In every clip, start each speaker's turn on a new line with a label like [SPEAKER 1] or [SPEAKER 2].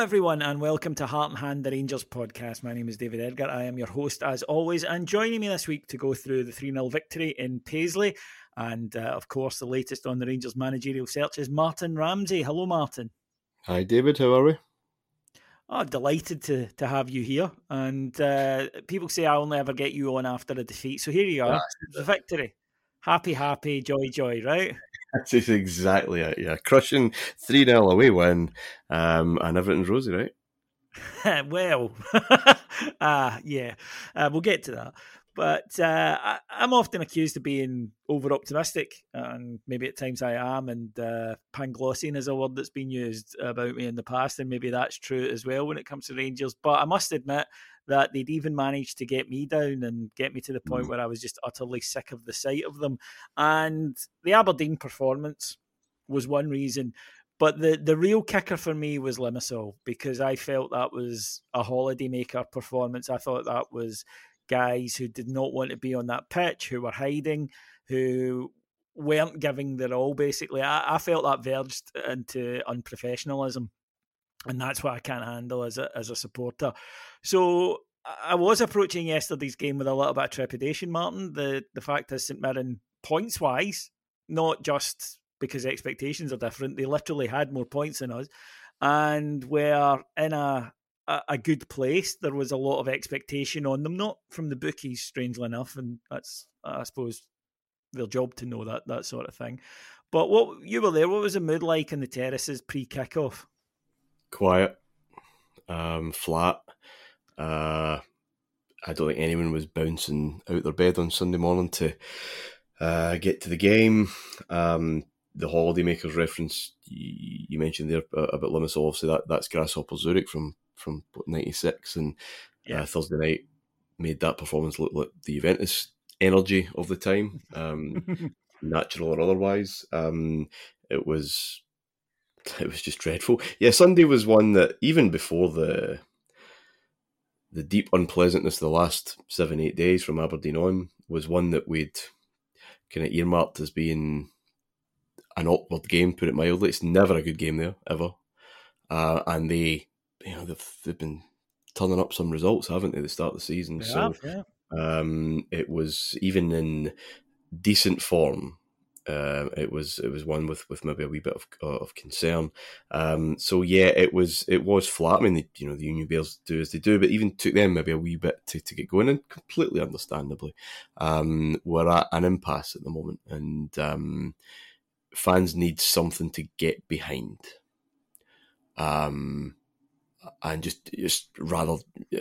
[SPEAKER 1] Everyone, and welcome to Heart and Hand, the Rangers podcast. My name is David Edgar. I am your host, as always, and joining me this week to go through the 3 0 victory in Paisley, and uh, of course, the latest on the Rangers managerial search is Martyn Ramsey. Hello, Martyn.
[SPEAKER 2] Hi, David. How are we?
[SPEAKER 1] Oh, delighted to to have you here. And uh, people say I only ever get you on after a defeat, so here you are, the victory. Happy, happy, joy, joy, right?
[SPEAKER 2] That's exactly it. Yeah, crushing three 0 away win, um, and everything's rosy, right?
[SPEAKER 1] well, uh, yeah, uh, we'll get to that. But uh, I, am often accused of being over optimistic, and maybe at times I am. And uh, Panglossian is a word that's been used about me in the past, and maybe that's true as well when it comes to Rangers. But I must admit that they'd even managed to get me down and get me to the point mm. where I was just utterly sick of the sight of them. And the Aberdeen performance was one reason. But the, the real kicker for me was Limassol because I felt that was a holiday maker performance. I thought that was guys who did not want to be on that pitch, who were hiding, who weren't giving their all. Basically, I, I felt that verged into unprofessionalism, and that's what I can't handle as a as a supporter. So I was approaching yesterday's game with a little bit of trepidation, Martyn. The the fact is St Mirren points wise, not just because expectations are different, they literally had more points than us. And we're in a a, good place. There was a lot of expectation on them, not from the bookies, strangely enough, and that's I suppose their job to know that that sort of thing. But what you were there? What was the mood like in the terraces pre kickoff?
[SPEAKER 2] Quiet, um, flat. Uh, I don't think anyone was bouncing out their bed on Sunday morning to uh, get to the game. Um, the holidaymakers reference you, mentioned there about Limassol, obviously that, that's Grasshopper Zurich from from '96, and yeah. uh, Thursday night made that performance look like the Juventus energy of the time, um, natural or otherwise. Um, it was it was just dreadful. Yeah, Sunday was one that even before the the deep unpleasantness of the last seven eight days from Aberdeen on was one that we'd kind of earmarked as being an awkward game. Put it mildly, it's never a good game there ever, uh, and they you know they've they've been turning up some results, haven't they? At the start of the season,
[SPEAKER 1] they
[SPEAKER 2] so
[SPEAKER 1] have, yeah.
[SPEAKER 2] um, it was even in decent form. Uh, it was it was one with, with maybe a wee bit of of concern. Um, so yeah, it was it was flat. I mean, the, you know, the Union Bears do as they do, but even took them maybe a wee bit to, to get going, and completely understandably, um, we're at an impasse at the moment, and um, fans need something to get behind. Um, and just just rather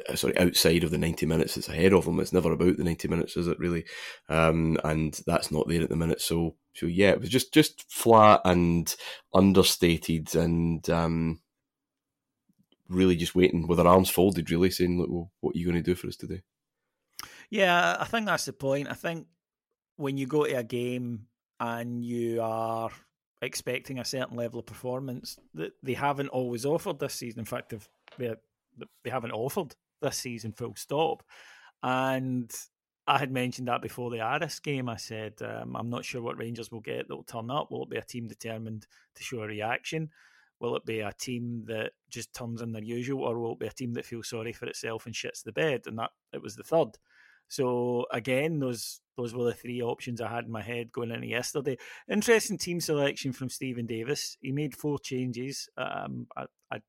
[SPEAKER 2] uh, sorry outside of the 90 minutes that's ahead of them it's never about the 90 minutes is it really um, and that's not there at the minute so so yeah it was just just flat and understated and um, really just waiting with their arms folded, really saying, "Look, well, what are you going to do for us today?"
[SPEAKER 1] Yeah, I think that's the point. I think when you go to a game and you are expecting a certain level of performance that they haven't always offered this season. In fact, they they haven't offered this season full stop. And I had mentioned that before the Aris game. I said um, I'm not sure what Rangers will get that will turn up. Will it be a team determined to show a reaction? Will it be a team that just turns in their usual, or will it be a team that feels sorry for itself and shits the bed? And that it was the third. So again, those those were the three options I had in my head going into yesterday. Interesting team selection from Steven Davis. He made four changes. Um, I, I,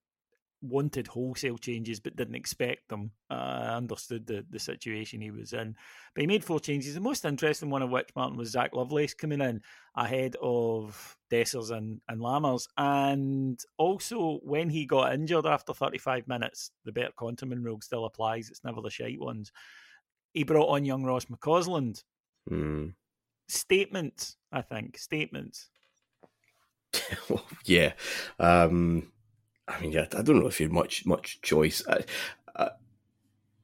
[SPEAKER 1] wanted wholesale changes but didn't expect them. Uh, I understood the, the situation he was in. But he made four changes. The most interesting one of which, Martyn, was Zak Lovelace coming in ahead of Dessers and, and Lammers. And also, when he got injured after 35 minutes, the Bert Konterman rule still applies. It's never the shite ones he brought on young Ross McCausland.
[SPEAKER 2] Mm.
[SPEAKER 1] Statements, I think. Statements.
[SPEAKER 2] yeah. Um, I mean, yeah, I don't know if you had much much choice. I, I,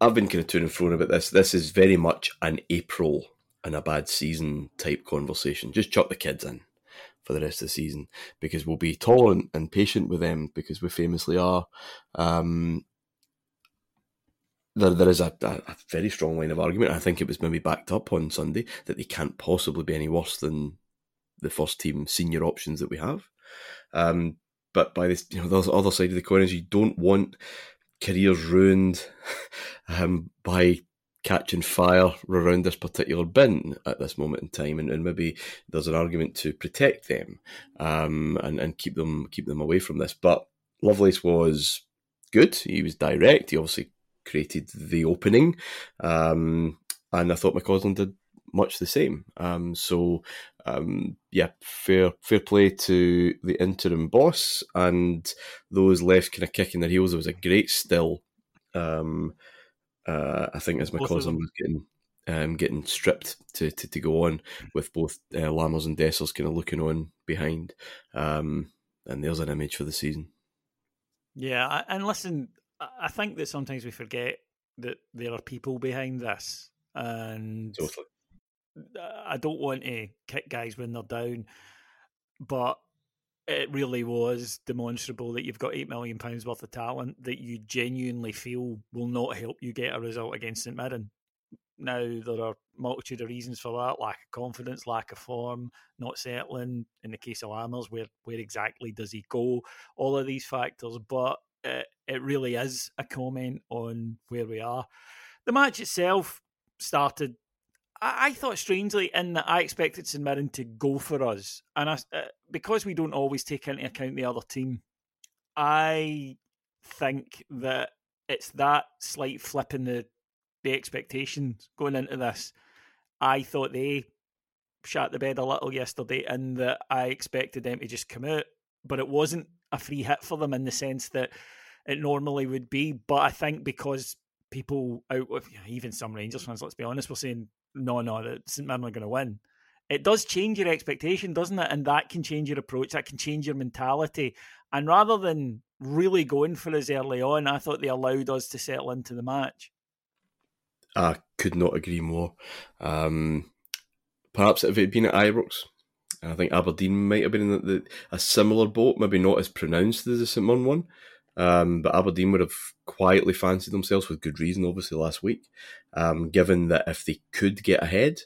[SPEAKER 2] I've been kind of to and fro about this. This is very much an April and a bad season type conversation. Just chuck the kids in for the rest of the season because we'll be tolerant and patient with them because we famously are. Um, there, there is a, a, very strong line of argument. I think it was maybe backed up on Sunday that they can't possibly be any worse than the first team senior options that we have. Um, but by this, you know, the other side of the coin is you don't want careers ruined um, by catching fire around this particular bin at this moment in time, and, and maybe there's an argument to protect them um, and and keep them keep them away from this. But Lovelace was good. He was direct. He obviously created the opening. Um, and I thought McCausland did much the same. Um, so um, yeah, fair fair play to the interim boss and those left kind of kicking their heels. It was a great still. Um, uh, I think as McCausland was getting um, getting stripped to, to, to go on with both uh, Lammers and Dessers kind of looking on behind. Um, and there's an image for the season.
[SPEAKER 1] Yeah, and listen, I think that sometimes we forget that there are people behind this, and
[SPEAKER 2] totally.
[SPEAKER 1] I don't want to kick guys when they're down, but it really was demonstrable that you've got eight million pounds worth of talent that you genuinely feel will not help you get a result against St Mirren. Now there are multitude of reasons for that: lack of confidence, lack of form, not settling. In the case of Lammers, where where exactly does he go? All of these factors, but it, it really is a comment on where we are. The match itself started I, thought strangely in that I expected St Mirren to go for us, and I, uh, because we don't always take into account the other team, I think that it's that slight flip in the the expectations going into this. I thought they shot the bed a little yesterday, and that I expected them to just come out, but it wasn't a free hit for them in the sense that it normally would be. But I think because people out of even some Rangers fans, let's be honest, were saying no, no, that St Mirren are going to win. It does change your expectation, doesn't it? And that can change your approach. That can change your mentality. And rather than really going for us early on, I thought they allowed us to settle into the match.
[SPEAKER 2] I could not agree more. Um, perhaps if it had been at Ibrox, I think Aberdeen might have been in the, the, a similar boat, maybe not as pronounced as the St Mirren one. Um, but Aberdeen would have quietly fancied themselves with good reason, obviously, last week, um, given that if they could get ahead,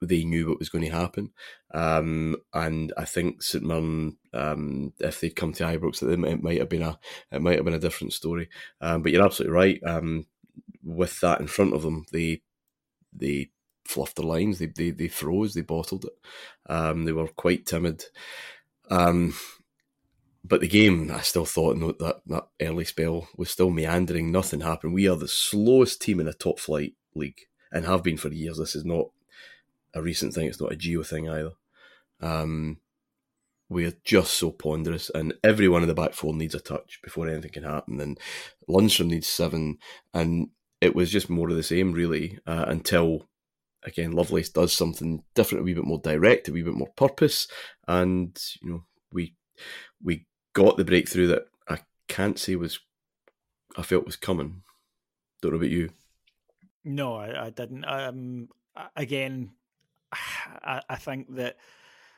[SPEAKER 2] they knew what was going to happen. Um, and I think St Mirren, um, if they'd come to Ibrox, it might have been a it might have been a different story. Um, but you're absolutely right. Um, with that in front of them, they they fluffed their lines. They they, they froze. They bottled it. Um, they were quite timid. But the game, I still thought no, that that early spell was still meandering. Nothing happened. We are the slowest team in the top flight league and have been for years. This is not a recent thing. It's not a Gio thing either. Um, we are just so ponderous, and everyone in the back four needs a touch before anything can happen. And Lundstram needs seven, and it was just more of the same, really, uh, until again Lovelace does something different, a wee bit more direct, a wee bit more purpose, and you know we we got the breakthrough that I can't say was I felt was coming. Don't know about you.
[SPEAKER 1] No, I, I didn't. Um, again, I, I, think that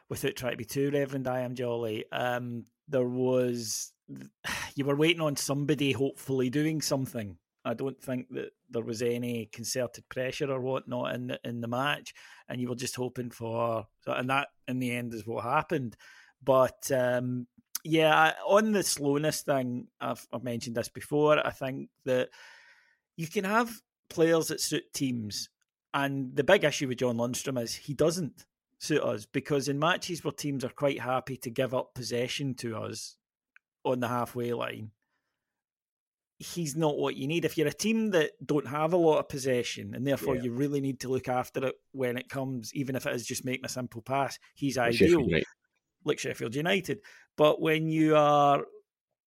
[SPEAKER 1] without trying to be too reverend, I am jolly. Um, there was you were waiting on somebody hopefully doing something. I don't think that there was any concerted pressure or whatnot in the, in the match, and you were just hoping for, and that in the end is what happened. But um, yeah, on the slowness thing, I've, I've mentioned this before. I think that you can have players that suit teams, and the big issue with John Lundstram is he doesn't suit us because in matches where teams are quite happy to give up possession to us on the halfway line, he's not what you need. If you're a team that don't have a lot of possession and therefore yeah. you really need to look after it when it comes, even if it is just making a simple pass, he's ideal. Like Sheffield United. But when you are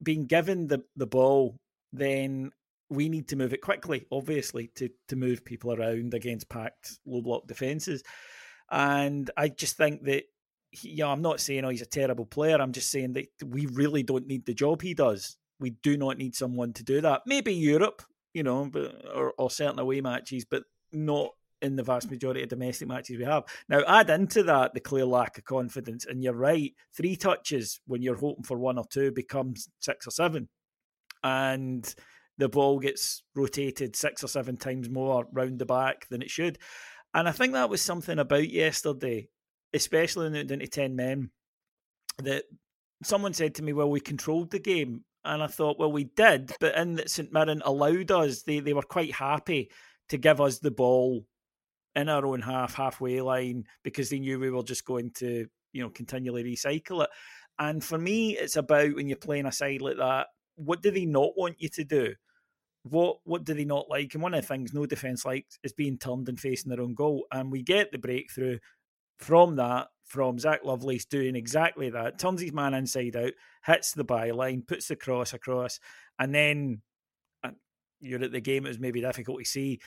[SPEAKER 1] being given the, the ball, then we need to move it quickly, obviously, to, to move people around against packed low block defences. And I just think that, he, yeah, I'm not saying oh, he's a terrible player. I'm just saying that we really don't need the job he does. We do not need someone to do that. Maybe Europe, you know, but, or, or certain away matches, but not in the vast majority of domestic matches we have. Now, add into that the clear lack of confidence, and you're right, three touches when you're hoping for one or two becomes six or seven. And the ball gets rotated six or seven times more round the back than it should. And I think that was something about yesterday, especially in the down to 10 men, that someone said to me, Well, we controlled the game. And I thought, Well, we did, but in that St Mirren allowed us, they, they were quite happy to give us the ball in our own half, halfway line, because they knew we were just going to, you know, continually recycle it. And for me, it's about when you're playing a side like that, what do they not want you to do? What what do they not like? And one of the things no defence likes is being turned and facing their own goal. And we get the breakthrough from that, from Zak Lovelace doing exactly that, turns his man inside out, hits the byline, puts the cross across, and then you're at the game, it was maybe difficult to see.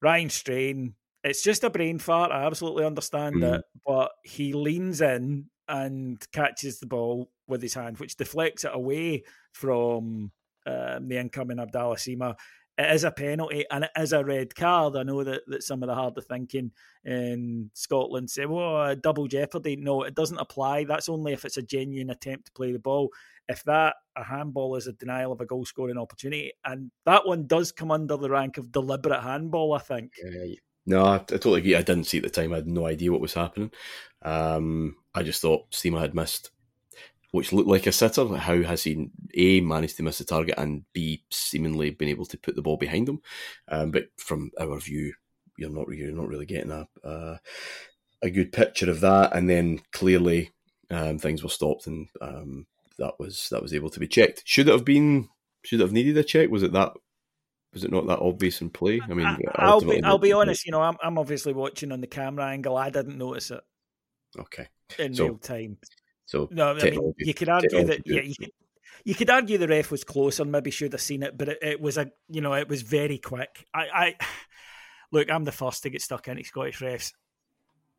[SPEAKER 1] Ryan Strain it's just a brain fart. I absolutely understand mm. it, but he leans in and catches the ball with his hand, which deflects it away from um, the incoming Abdallah Sima. It is a penalty and it is a red card. I know that, that some of the harder thinking in Scotland say, well, double jeopardy. No, it doesn't apply. That's only if it's a genuine attempt to play the ball. If that, a handball is a denial of a goal scoring opportunity. And that one does come under the rank of deliberate handball, I think.
[SPEAKER 2] Yeah, no, I, I, totally agree. I didn't see at the time. I had no idea what was happening. Um, I just thought Sima had missed, which looked like a sitter. How has he a managed to miss the target and b seemingly been able to put the ball behind him? Um, but from our view, you're not you're not really getting a uh, a good picture of that. And then clearly um, things were stopped, and um, that was that was able to be checked. Should it have been? Should it have needed a check? Was it that was it not that obvious in play? I mean,
[SPEAKER 1] I, will be I'll be honest. You know, I'm I'm obviously watching on the camera angle. I didn't notice it.
[SPEAKER 2] Okay.
[SPEAKER 1] In so, real time.
[SPEAKER 2] So
[SPEAKER 1] no, I mean, you could argue that yeah, you could, you could argue the ref was closer, maybe should have seen it, but it, it was a you know it was very quick. I, I look, I'm the first to get stuck into Scottish refs.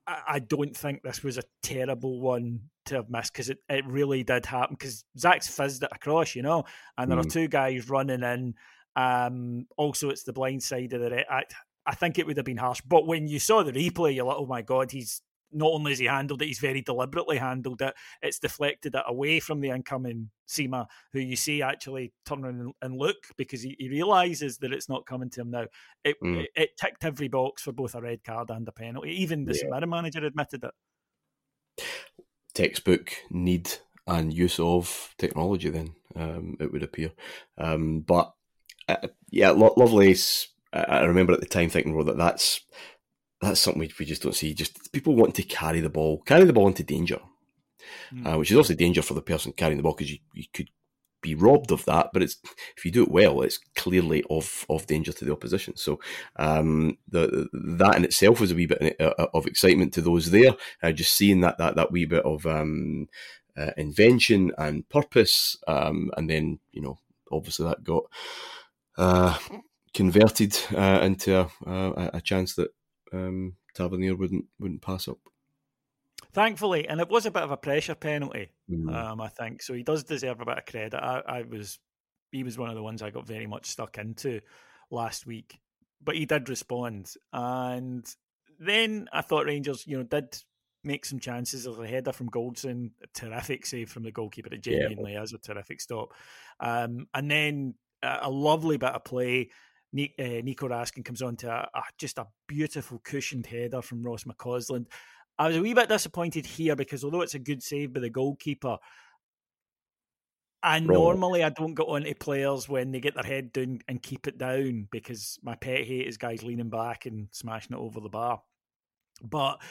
[SPEAKER 1] I, I don't think this was a terrible one to have missed because it, it really did happen because Zak's fizzed it across, you know, and there mm. are two guys running in um, also, it's the blind side of the. I, I think it would have been harsh, but when you saw the replay, you're like, oh my god, he's not only has he handled it, he's very deliberately handled it. It's deflected it away from the incoming Sima, who you see actually turn around and look because he, he realizes that it's not coming to him now. It, mm. it, it ticked every box for both a red card and a penalty. Even the yeah. manager admitted it.
[SPEAKER 2] Textbook need and use of technology. Then um, it would appear, um, but uh, yeah, Lo- Lovelace. I remember at the time thinking, well, that that's that's something we, we just don't see. Just people want to carry the ball, carry the ball into danger, mm. uh, which is also danger for the person carrying the ball because you, you could be robbed of that. But it's if you do it well, it's clearly of of danger to the opposition. So um, the that in itself was a wee bit uh, of excitement to those there. Uh, just seeing that that that wee bit of um, uh, invention and purpose, um, and then you know obviously that got uh, converted uh, into a, a, a, chance that um, Tavernier wouldn't wouldn't pass up.
[SPEAKER 1] Thankfully, and it was a bit of a pressure penalty, mm. um, I think. So he does deserve a bit of credit. I, I was he was one of the ones I got very much stuck into last week. But he did respond, and then I thought Rangers, you know, did make some chances. There's a header from Goldson, terrific save from the goalkeeper. It genuinely yeah. is a terrific stop. Um, and then a, lovely bit of play. uh, Nico Raskin comes on to a, a, just a beautiful cushioned header from Ross McCausland. I was a wee bit disappointed here because although it's a good save by the goalkeeper, and normally I don't get onto players when they get their head down and keep it down because my pet hate is guys leaning back and smashing it over the bar. But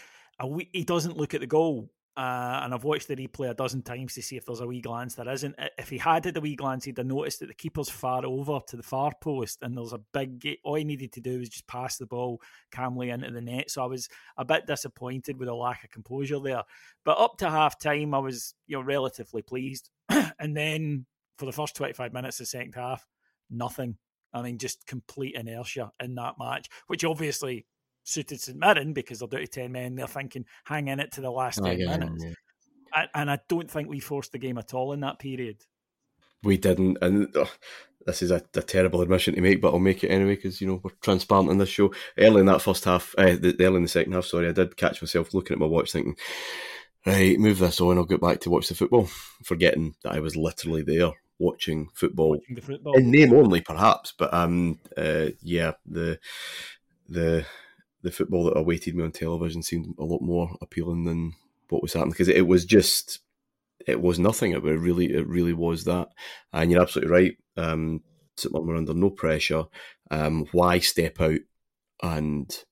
[SPEAKER 1] wee, he doesn't look at the goal. Uh, and I've watched the replay a dozen times to see if there's a wee glance. There isn't. If he had had a wee glance, he'd have noticed that the keeper's far over to the far post, and there's a big. Gate. All he needed to do was just pass the ball calmly into the net. So I was a bit disappointed with a lack of composure there. But up to half time, I was you know relatively pleased. and then for the first 25 minutes of the second half, nothing. I mean, just complete inertia in that match, which obviously suited St Mirren because they're down to 10 men. They're thinking, hang in it to the last 10 minutes. Yeah. And I don't think we forced the game at all in that period.
[SPEAKER 2] We didn't. And oh, this is a, a, terrible admission to make, but I'll make it anyway because, you know, we're transparent on this show. Early in that first half, uh, the, early in the second half, sorry, I did catch myself looking at my watch thinking, right, move this on, I'll get back to watch the football, forgetting that I was literally there watching football, watching the football. in name only, perhaps. But um, uh, yeah, the the the football that awaited me on television seemed a lot more appealing than what was happening because it, was just it was nothing. It really it really was that, and you're absolutely right. Um, we're under no pressure. Um, why step out and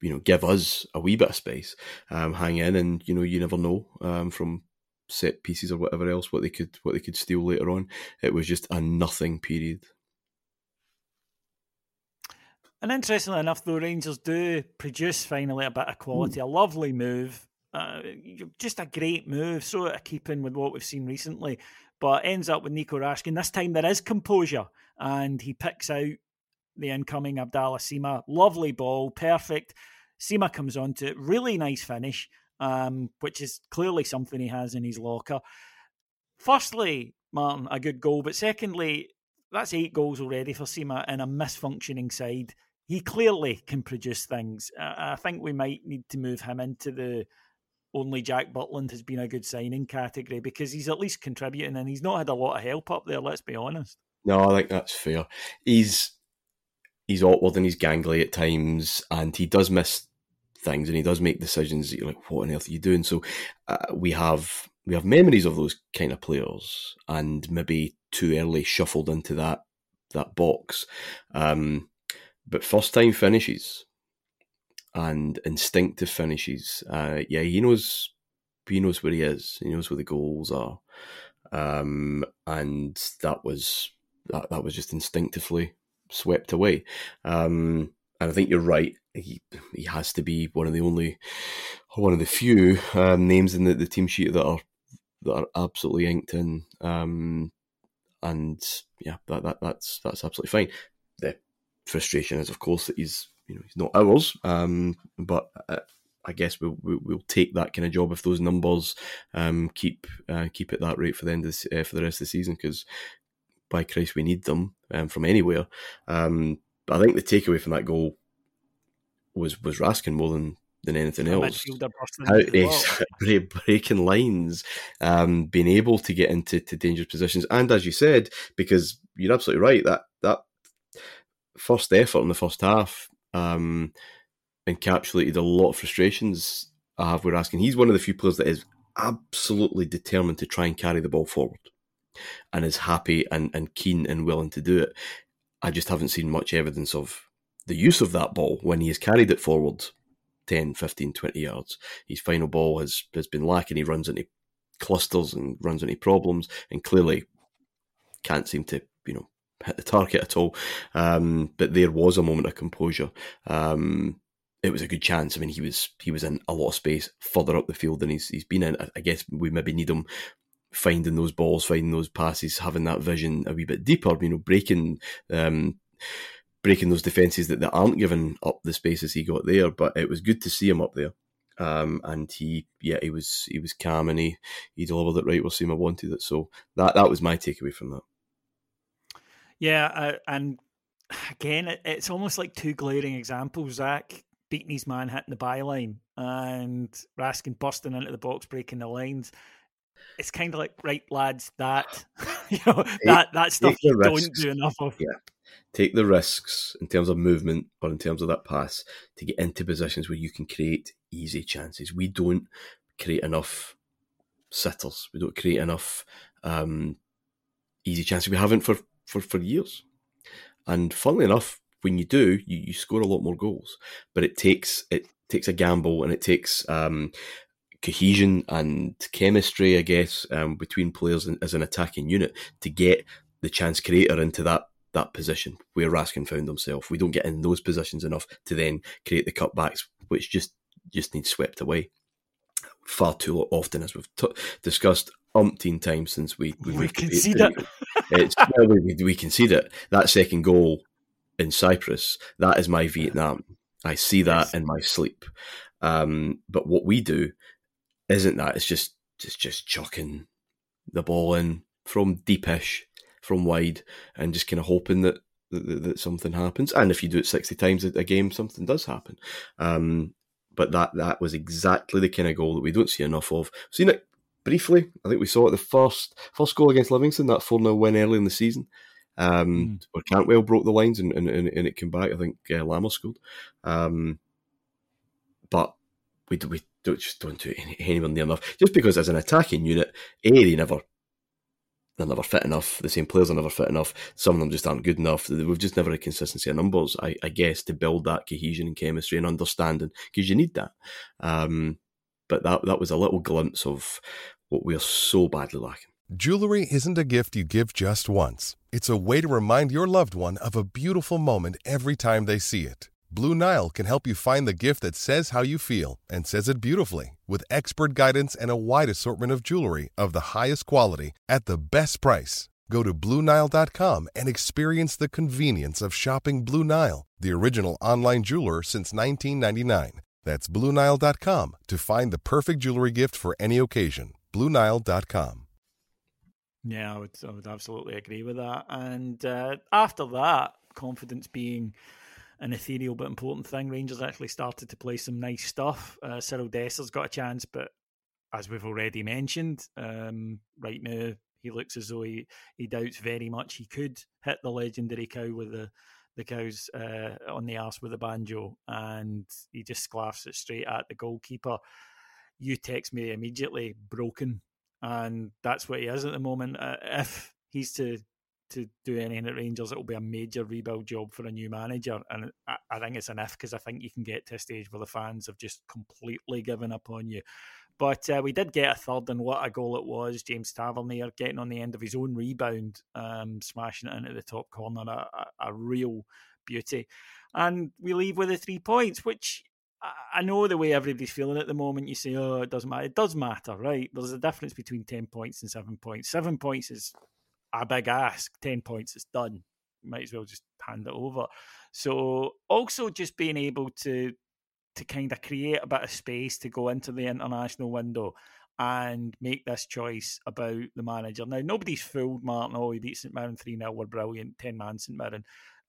[SPEAKER 2] you know give us a wee bit of space, um, hang in, and you know you never know um, from set pieces or whatever else what they could what they could steal later on. It was just a nothing period.
[SPEAKER 1] And interestingly enough, though, Rangers do produce finally a bit of quality, mm. a lovely move, uh, just a great move, sort of keeping with what we've seen recently. But ends up with Nico Raskin. This time there is composure, and he picks out the incoming Abdallah Sima. Lovely ball, perfect. Sima comes onto it, really nice finish, um, which is clearly something he has in his locker. Firstly, Martyn, a good goal, but secondly, that's eight goals already for Sima in a misfunctioning side he clearly can produce things. I think we might need to move him into the only Jack Butland has been a good signing category because he's at least contributing and he's not had a lot of help up there. Let's be honest.
[SPEAKER 2] No, I think that's fair. He's he's awkward and he's gangly at times, and he does miss things and he does make decisions that you're like, what on earth are you doing? So uh, we have we have memories of those kind of players, and maybe too early shuffled into that that box. Um, but first time finishes and instinctive finishes, uh, yeah, he knows he knows where he is. He knows where the goals are, um, and that was that, that was just instinctively swept away. Um, and I think you're right. He he has to be one of the only, one of the few um, names in the, the team sheet that are that are absolutely inked in. Um, and yeah, that, that that's that's absolutely fine. The frustration is, of course, that he's you know he's not ours. Um, but uh, I guess we'll, we'll take that kind of job if those numbers um, keep uh, keep at that rate for the end of the, uh, for the rest of the season because by Christ we need them um, from anywhere. Um, but I think the takeaway from that goal was was Raskin more than than anything else. How he's breaking lines, um, being able to get into to dangerous positions, and as you said, because you're absolutely right that that first effort in the first half um, encapsulated a lot of frustrations I have with Raskin. He's one of the few players that is absolutely determined to try and carry the ball forward and is happy and, and keen and willing to do it. I just haven't seen much evidence of the use of that ball when he has carried it forward 10, 15, 20 yards. His final ball has, has been lacking. He runs into clusters and runs into problems and clearly can't seem to, you know, hit the target at all. Um, but there was a moment of composure. Um, it was a good chance. I mean, he was he was in a lot of space further up the field than he's he's been in. I guess we maybe need him finding those balls, finding those passes, having that vision a wee bit deeper. You know, breaking. Um, breaking those defences that, that aren't giving up the spaces he got there, but it was good to see him up there. Um, and he, yeah, he was he was calm and he he delivered it right where Sima wanted it. So that that was my takeaway from that.
[SPEAKER 1] Yeah, uh, and again, it, it's almost like two glaring examples. Zak beating his man hitting the byline and Raskin busting into the box, breaking the lines. It's kind of like, right, lads, that you know take, that that stuff you risks. don't do enough of.
[SPEAKER 2] Yeah, take the risks in terms of movement or in terms of that pass to get into positions where you can create easy chances. We don't create enough sitters. We don't create enough um, easy chances. We haven't for, for, for years. And funnily enough, when you do, you, you score a lot more goals. But it takes it takes a gamble and it takes um, cohesion and chemistry, I guess, um, between players as an attacking unit to get the chance creator into that that position where Raskin found himself. We don't get in those positions enough to then create the cutbacks, which just just need swept away far too often, as we've t- discussed umpteen times since we
[SPEAKER 1] we, we concede it.
[SPEAKER 2] It's well, we, we concede it. That second goal in Cyprus, that is my Vietnam. I see that yes. in my sleep. Um, but what we do isn't that. It's just just just chucking the ball in from deepish, from wide, and just kind of hoping that, that, that something happens. And if you do it sixty times a, game, something does happen. Um, but that that was exactly the kind of goal that we don't see enough of. We've seen it briefly. I think we saw it the first first goal against Livingston, that 4 0 win early in the season. Um, mm. Where Cantwell broke the lines and, and, and, it came back. I think uh, Lammer scored. Um, but we, we don't, just don't do it anywhere near enough. Just because as an attacking unit, A, they never they're never fit enough. The same players are never fit enough. Some of them just aren't good enough. We've just never had consistency of numbers, I, I guess, to build that cohesion and chemistry and understanding because you need that. Um, but that that was a little glimpse of what we're so badly lacking.
[SPEAKER 3] Jewelry isn't a gift you give just once. It's a way to remind your loved one of a beautiful moment every time they see it. Blue Nile can help you find the gift that says how you feel and says it beautifully with expert guidance and a wide assortment of jewelry of the highest quality at the best price. Go to BlueNile.com and experience the convenience of shopping Blue Nile, the original online jeweler since 1999. That's BlueNile.com to find the perfect jewelry gift for any occasion. BlueNile.com.
[SPEAKER 1] Yeah, I would, I would absolutely agree with that. And uh, after that, confidence being an ethereal but important thing. Rangers actually started to play some nice stuff. Uh, Cyril Dessers got a chance, but as we've already mentioned, um, right now he looks as though he, he doubts very much he could hit the legendary cow with the the cows uh, on the arse with a banjo, and he just sklaffs it straight at the goalkeeper. You text me immediately, broken, and that's what he is at the moment. Uh, if he's to to do anything at Rangers, it will be a major rebuild job for a new manager. And I, I think it's an if because I think you can get to a stage where the fans have just completely given up on you. But uh, we did get a third, and what a goal it was. James Tavernier getting on the end of his own rebound, um, smashing it into the top corner, a, a, a real beauty. And we leave with the three points, which I know the way everybody's feeling at the moment. You say, "Oh, it doesn't matter." It does matter, right? There's a difference between ten points and seven points. Seven points is a big ask. 10 points is done. Might as well just hand it over. So also just being able to to kind of create a bit of space to go into the international window and make this choice about the manager. Now, nobody's fooled Martyn. Oh, he beat St Mirren 3 0. We're brilliant. 10 man St Mirren.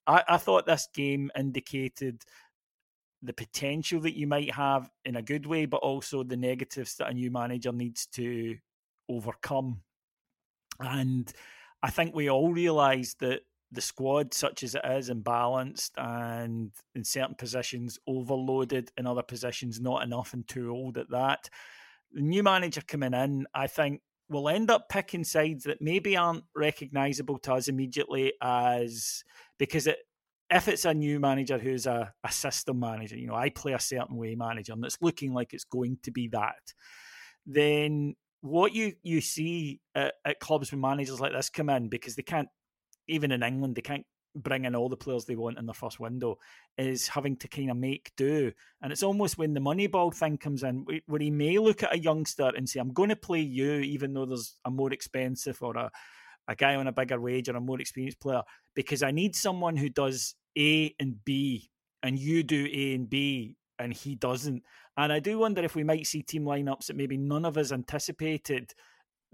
[SPEAKER 1] I, I thought this game indicated the potential that you might have in a good way, but also the negatives that a new manager needs to overcome. And I think we all realise that the squad, such as it is, imbalanced and in certain positions overloaded, in other positions not enough and too old at that. The new manager coming in, I think, will end up picking sides that maybe aren't recognisable to us immediately as because it if it's a new manager who's a, a system manager, you know, I play a certain way manager and it's looking like it's going to be that, then what you you see at, at, clubs when managers like this come in because they can't even in England they can't bring in all the players they want in their first window is having to kind of make do and it's almost when the moneyball thing comes in where he may look at a youngster and say I'm going to play you even though there's a more expensive or a a guy on a bigger wage or a more experienced player because I need someone who does A and B and you do A and B and he doesn't. And I do wonder if we might see team lineups that maybe none of us anticipated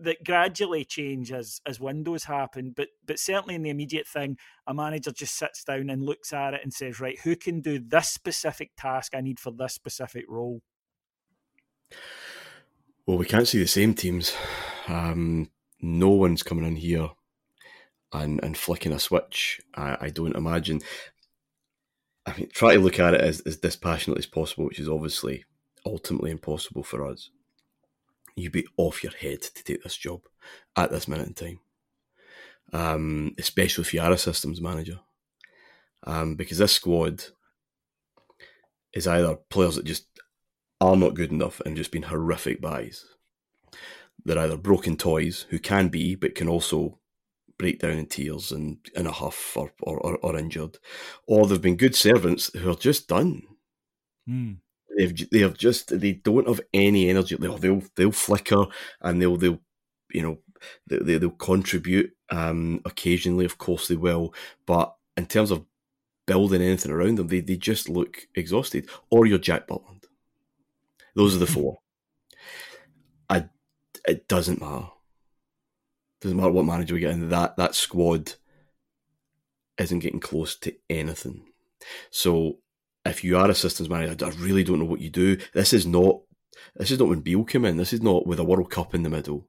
[SPEAKER 1] that gradually change as as windows happen. But but certainly in the immediate thing, a manager just sits down and looks at it and says, right, who can do this specific task I need for this specific role?
[SPEAKER 2] Well, we can't see the same teams. Um, no one's coming in here and and flicking a switch. I, I don't imagine. I mean, try to look at it as, as dispassionately as possible, which is obviously ultimately impossible for us. You'd be off your head to take this job at this minute in time, um, especially if you are a systems manager, um, because this squad is either players that just are not good enough and just been horrific buys. They're either broken toys who can be, but can also break down in tears and in a huff or, or, or, or injured, or they've been good servants who are just done.
[SPEAKER 1] Mm.
[SPEAKER 2] They've they have just they don't have any energy. They'll they'll, they'll flicker and they'll they'll you know they, they'll contribute um, occasionally. Of course they will, but in terms of building anything around them, they, they just look exhausted. Or you're Jack Butland. Those are the four. I it doesn't matter. Doesn't matter what manager we get in. That that squad isn't getting close to anything. So if you are a systems manager, I really don't know what you do. This is not this is not when Beale came in. This is not with a World Cup in the middle,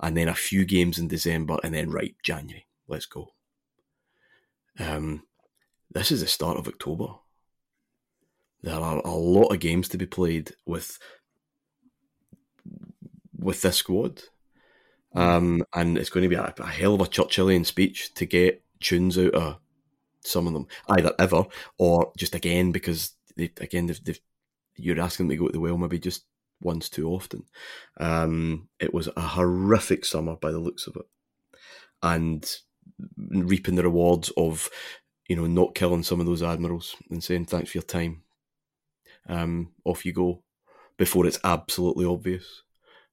[SPEAKER 2] and then a few games in December, and then right January, let's go. Um, this is the start of October. There are a lot of games to be played with with this squad, um, and it's going to be a, a hell of a Churchillian speech to get tunes out of some of them, either ever or just again because they again they've, they've, you're asking them to go to the well maybe just once too often. Um, it was a horrific summer by the looks of it, and reaping the rewards of you know not killing some of those admirals and saying thanks for your time. Um, off you go before it's absolutely obvious,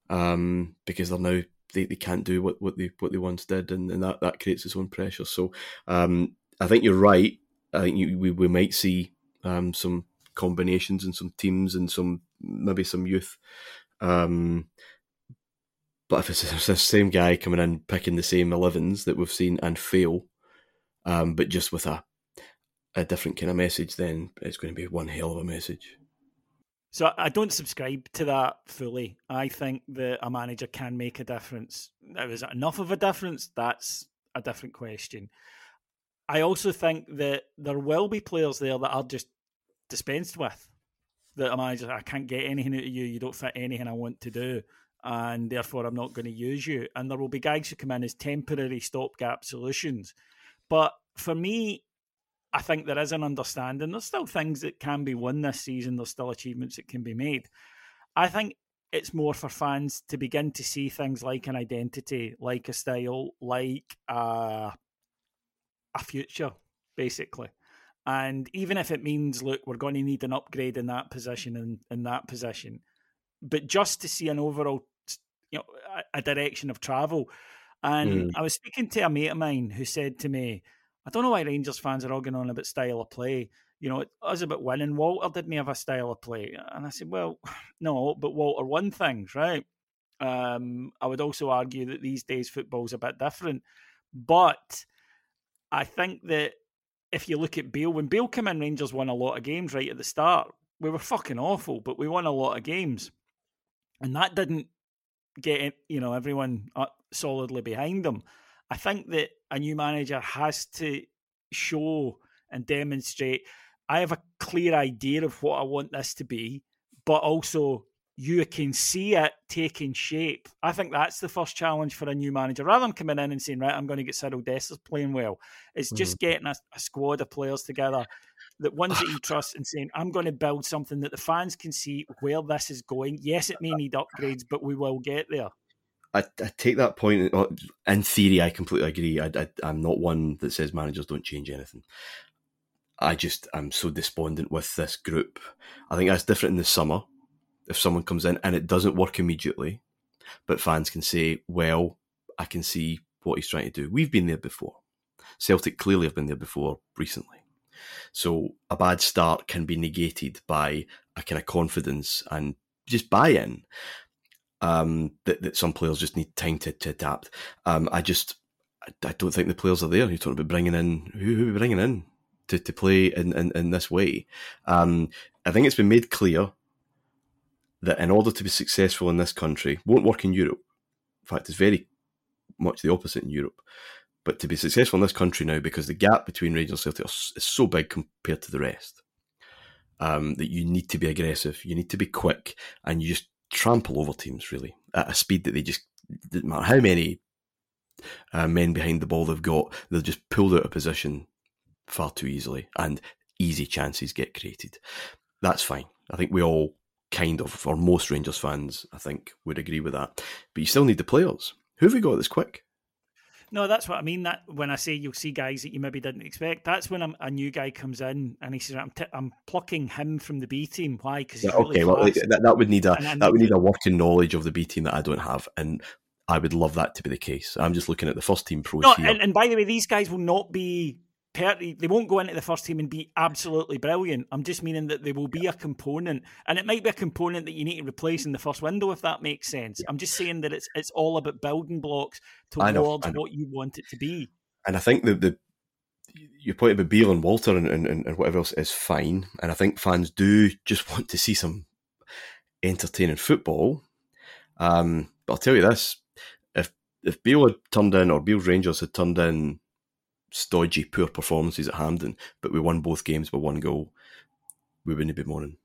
[SPEAKER 2] um, because they're now they, they can't do what, what they what they once did, and, and that, that creates its own pressure. So um, I think you're right. I think you, we we might see um, some combinations and some teams and some maybe some youth. Um, but if it's the same guy coming in picking the same 11s that we've seen and fail, um, but just with a a different kind of message, then it's going to be one hell of a message.
[SPEAKER 1] So I don't subscribe to that fully. I think that a manager can make a difference. Is it enough of a difference? That's a different question. I also think that there will be players there that are just dispensed with. That a manager, I can't get anything out of you. You don't fit anything I want to do, and therefore I'm not going to use you. And there will be guys who come in as temporary stopgap solutions. But for me, I think there is an understanding. There's still things that can be won this season. There's still achievements that can be made. I think it's more for fans to begin to see things like an identity, like a style, like a a future, basically. And even if it means, look, we're going to need an upgrade in that position and in that position, but just to see an overall, you know, a, a direction of travel. And mm. I was speaking to a mate of mine who said to me, I don't know why Rangers fans are all going on about style of play. You know, it was about winning. Walter didn't have a style of play. And I said, well, no, but Walter won things, right? Um, I would also argue that these days football's a bit different. But I think that if you look at Beale, when Beale came in, Rangers won a lot of games right at the start. We were fucking awful, but we won a lot of games, and that didn't get you know everyone solidly behind them. I think that a new manager has to show and demonstrate. I have a clear idea of what I want this to be, but also you can see it taking shape. I think that's the first challenge for a new manager. Rather than coming in and saying, right, I'm going to get Cyril Dessers playing well, it's just mm. getting a, a, squad of players together, that ones that you trust, and saying, I'm going to build something that the fans can see where this is going. Yes, it may need upgrades, but we will get there.
[SPEAKER 2] I, I take that point. Uh, in theory, I completely agree. I, I, I'm not one that says managers don't change anything. I just, I'm so despondent with this group. I think that's different in the summer if someone comes in and it doesn't work immediately, but fans can say, well, I can see what he's trying to do. We've been there before. Celtic clearly have been there before recently. So a bad start can be negated by a kind of confidence and just buy in. Um, that, that some players just need time to, to adapt. Um, I just I, don't think the players are there. You're talking about bringing in who, who are we bringing in to, to play in, in, in this way. Um, I think it's been made clear that in order to be successful in this country, won't work in Europe. In fact, it's very much the opposite in Europe. But to be successful in this country now, because the gap between Rangers and Celtic is so big compared to the rest, um, that you need to be aggressive, you need to be quick, and you just trample over teams really at a speed that they just doesn't matter how many uh, men behind the ball they've got, they'll just pulled out of position far too easily, and easy chances get created. That's fine. I think we all kind of, or most Rangers fans, I think, would agree with that. But you still need the players. Who have we got this quick?
[SPEAKER 1] No, that's what I mean. That when I say you'll see guys that you maybe didn't expect, that's when a new guy comes in and he says, "I'm, t- I'm plucking him from the B team." Why? Because yeah, okay, really well,
[SPEAKER 2] that, that would need a that would need a working knowledge of the B team that I don't have, and I would love that to be the case. I'm just looking at the first team pros
[SPEAKER 1] no,
[SPEAKER 2] here.
[SPEAKER 1] And, and by the way, these guys will not be they won't go into the first team and be absolutely brilliant. I'm just meaning that they will be a component, and it might be a component that you need to replace in the first window, if that makes sense. I'm just saying that it's it's all about building blocks towards know, what you want it to be.
[SPEAKER 2] And I think the the your point about Beale and Walter and, and, and whatever else is fine, and I think fans do just want to see some entertaining football. Um, but I'll tell you this: if if Beale had turned in, or Beale's Rangers had turned in stodgy, poor performances at Hampden, but we won both games by one goal, we wouldn't be mourning.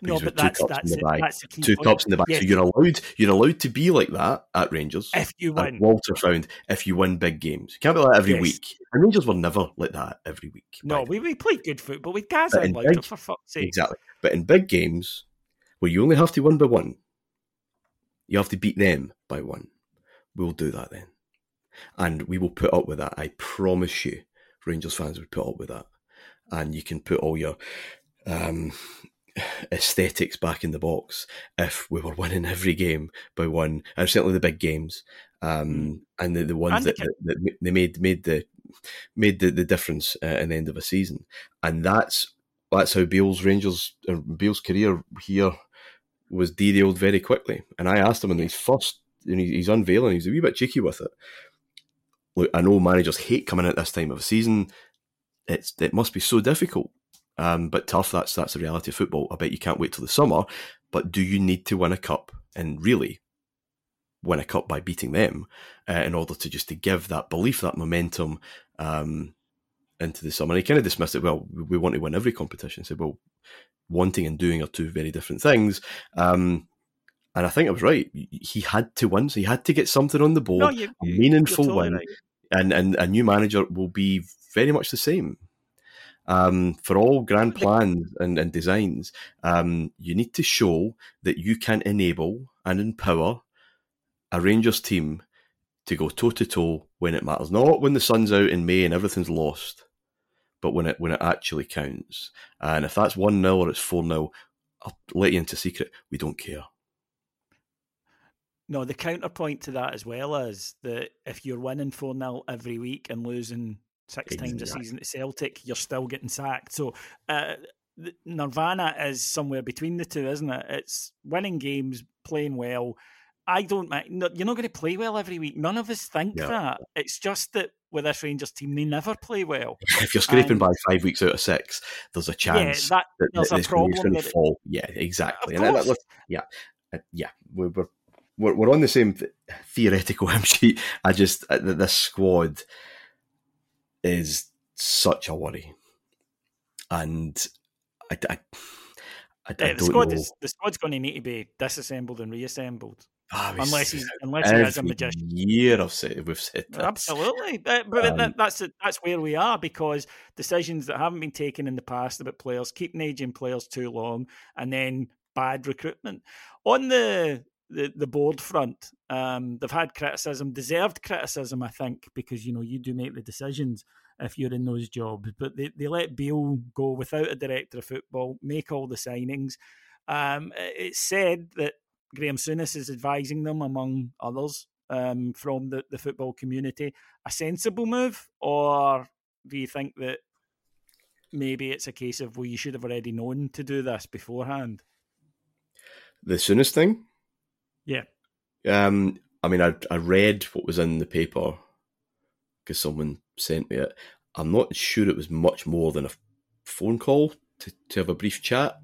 [SPEAKER 1] No, but that's that's, it, that's the
[SPEAKER 2] two point. tops in the back. Yes. So you're allowed you're allowed to be like that at Rangers
[SPEAKER 1] if you win.
[SPEAKER 2] Walter found if you win big games, you can't be like that every yes. week. And Rangers were never like that every week.
[SPEAKER 1] No, we, we played good football with Gazza and big, for fuck's sake.
[SPEAKER 2] Exactly, but in big games where you only have to win by one, you have to beat them by one. We'll do that then and we will put up with that. I promise you, Rangers fans would put up with that, and you can put all your um, aesthetics back in the box if we were winning every game by one, and certainly the big games, um, hmm. and the, the ones that, that, that, they made made the made the, the difference uh, in the end of a season, and that's that's how Beale's Rangers uh, Beale's career here was derailed very quickly. And I asked him in his first, and he's unveiling, he's a wee bit cheeky with it look, I know managers hate coming at this time of the season. It's it must be so difficult, um, but tough. That's that's the reality of football. I bet you can't wait till the summer. But do you need to win a cup and really win a cup by beating them uh, in order to just to give that belief, that momentum um, into the summer? And he kind of dismissed it. Well, we want to win every competition. He said, well, wanting and doing are two very different things. Um, and I think I was right. He had to win, so he had to get something on the board, no, you, a meaningful totally win, right. and and a new manager will be very much the same. Um, for all grand plans and, and designs, um, you need to show that you can enable and empower a Rangers team to go toe to toe when it matters. Not when the sun's out in May and everything's lost, but when it when it actually counts. And if that's one 0 or it's four 0 I'll let you into secret. We don't care.
[SPEAKER 1] No, the counterpoint to that as well is that if you're winning 4 0 every week and losing six exactly. times a season at Celtic, you're still getting sacked. So, uh, Nirvana is somewhere between the two, isn't it? It's winning games, playing well. I don't. No, you're not going to play well every week. None of us think yeah. that. It's just that with this Rangers team, they never play well.
[SPEAKER 2] If you're scraping and, by five weeks out of six, there's a chance yeah, that, that, there's that a problem. That fall. Yeah, exactly. And that, yeah, uh, yeah, we're we're, we're we're on the same th- theoretical hymn sheet. I just uh, this squad is such a worry, and I, I, I,
[SPEAKER 1] I the squad know. is the squad's going to need to be disassembled and reassembled. Oh, unless he's unless he has a magician.
[SPEAKER 2] Year I've said we've said that.
[SPEAKER 1] Absolutely, uh, but um, that, that's that's where we are because decisions that haven't been taken in the past about players, keeping aging players too long, and then bad recruitment. On the the, the board front. Um, they've had criticism, deserved criticism, I think, because you know you do make the decisions if you're in those jobs. But they, they let Beale go without a director of football, make all the signings. Um, it's said that Graham Souness is advising them, among others, um, from the, the football community. A sensible move, or do you think that maybe it's a case of well, you should have already known to do this beforehand?
[SPEAKER 2] The Souness thing,
[SPEAKER 1] Yeah.
[SPEAKER 2] Um, I mean, I I read what was in the paper because someone sent me it. I'm not sure it was much more than a phone call to, to have a brief chat.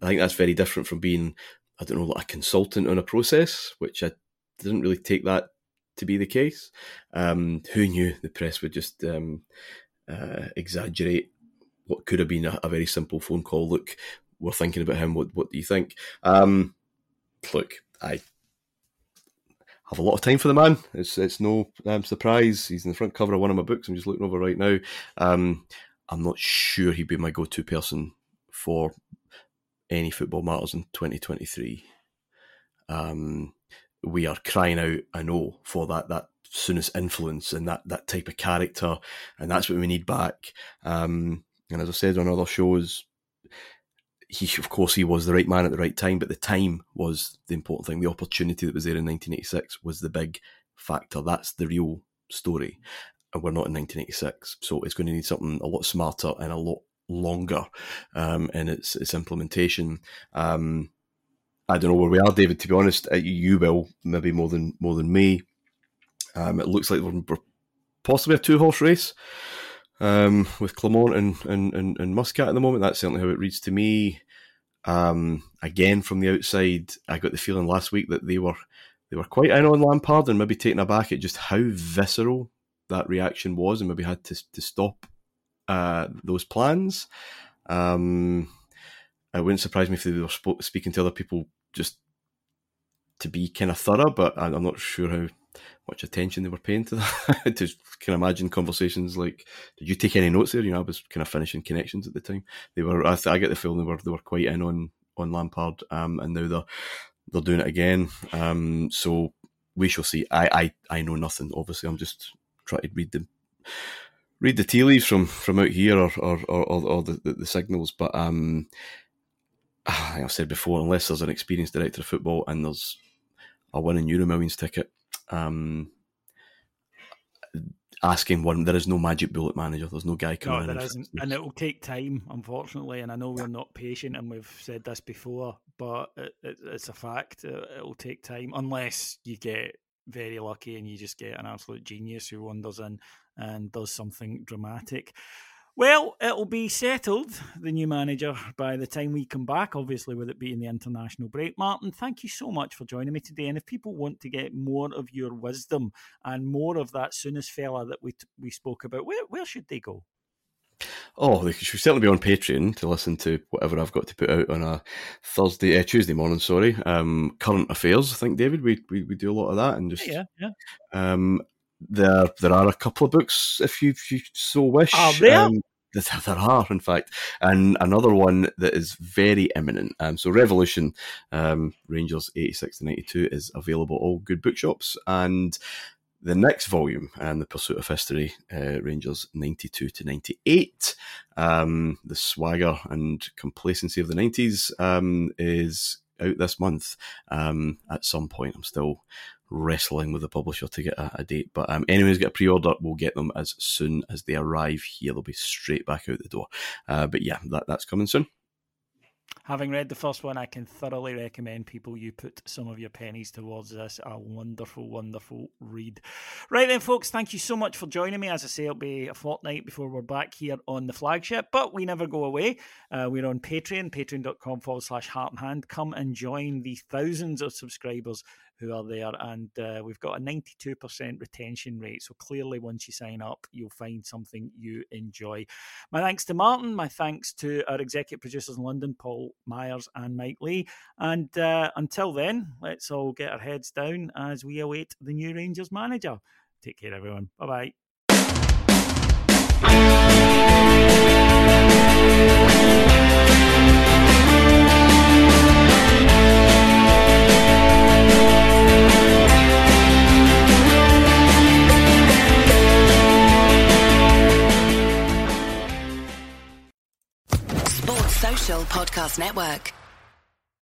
[SPEAKER 2] I think that's very different from being, I don't know, like a consultant on a process, which I didn't really take that to be the case. Um, who knew the press would just um, uh, exaggerate what could have been a, a, very simple phone call? Look, we're thinking about him. What What do you think? Um, look, I have a lot of time for the man. It's it's no um, surprise. He's in the front cover of one of my books. I'm just looking over right now. Um, I'm not sure he'd be my go-to person for any football matters in 2023. Um, we are crying out, I know, for that that Souness influence and that that type of character, and that's what we need back. Um, and as I said on other shows, he of course he was the right man at the right time, but the time was the important thing. The opportunity that was there in 1986 was the big factor. That's the real story. And we're not in 1986, so it's going to need something a lot smarter and a lot longer um, in its its implementation. Um, I don't know where we are, David. To be honest, uh, you will maybe more than more than me. Um, it looks like we're possibly a two horse race um, with Clement and, and, and, and, Muscat at the moment. That's certainly how it reads to me. Um, again, from the outside, I got the feeling last week that they were they were quite in on Lampard and maybe taken aback at just how visceral that reaction was, and maybe had to to stop uh, those plans. Um, it wouldn't surprise me if they were speaking to other people just to be kind of thorough, but I'm not sure how much attention they were paying to that. to can imagine conversations like, "Did you take any notes there?" You know, I was kind of finishing connections at the time. They were. I, I get the feeling they were they were quite in on on Lampard, um, and now they're they're doing it again. Um, so we shall see. I, I I know nothing. Obviously, I'm just trying to read the read the tea leaves from from out here or or or, or the, the, the signals, but um. Like I've said before, unless there's an experienced director of football and there's a winning Euro Millions ticket, um, asking one. There is no magic bullet manager. There's no guy coming
[SPEAKER 1] no,
[SPEAKER 2] there
[SPEAKER 1] in. Isn't. And it will take time, unfortunately. And I know we're not patient, and we've said this before, but it, it, it's a fact. It will take time unless you get very lucky and you just get an absolute genius who wanders in and does something dramatic. Well, it'll be settled, the new manager, by the time we come back, obviously, with it being the international break. Martyn, thank you so much for joining me today. And if people want to get more of your wisdom and more of that Souness fella that we, we spoke about, where, where should they go?
[SPEAKER 2] Oh, they should certainly be on Patreon to listen to whatever I've got to put out on a Thursday, uh, Tuesday morning. Sorry, um, current affairs. I think David, we, we we do a lot of that, and just
[SPEAKER 1] yeah, yeah.
[SPEAKER 2] Um, there there are a couple of books if you, if you so wish.
[SPEAKER 1] Are there? Um,
[SPEAKER 2] there are, in fact, and another one that is very imminent. Um, so, Revolution um, Rangers 86 to 92 is available all good bookshops, and the next volume, and The Pursuit of History, uh, Rangers 92 to 98, um, the swagger and complacency of the 90s, um, is out this month um, at some point. I'm still wrestling with the publisher to get a, a date. But um, anyone get a pre-order, we'll get them as soon as they arrive here. They'll be straight back out the door. Uh, but yeah, that, that's coming soon.
[SPEAKER 1] Having read the first one, I can thoroughly recommend people you put some of your pennies towards this. A wonderful, wonderful read. Right then, folks, thank you so much for joining me. As I say, it'll be a fortnight before we're back here on the flagship, but we never go away. Uh, we're on Patreon, patreon.com forward slash heart and hand. Come and join the thousands of subscribers who are there. And uh, we've got a 92% retention rate. So clearly, once you sign up, you'll find something you enjoy. My thanks to Martyn. My thanks to our executive producers in London, Paul Myers and Mike Lee. And uh, until then, let's all get our heads down as we await the new Rangers manager. Take care, everyone. Bye bye.
[SPEAKER 4] Podcast Network.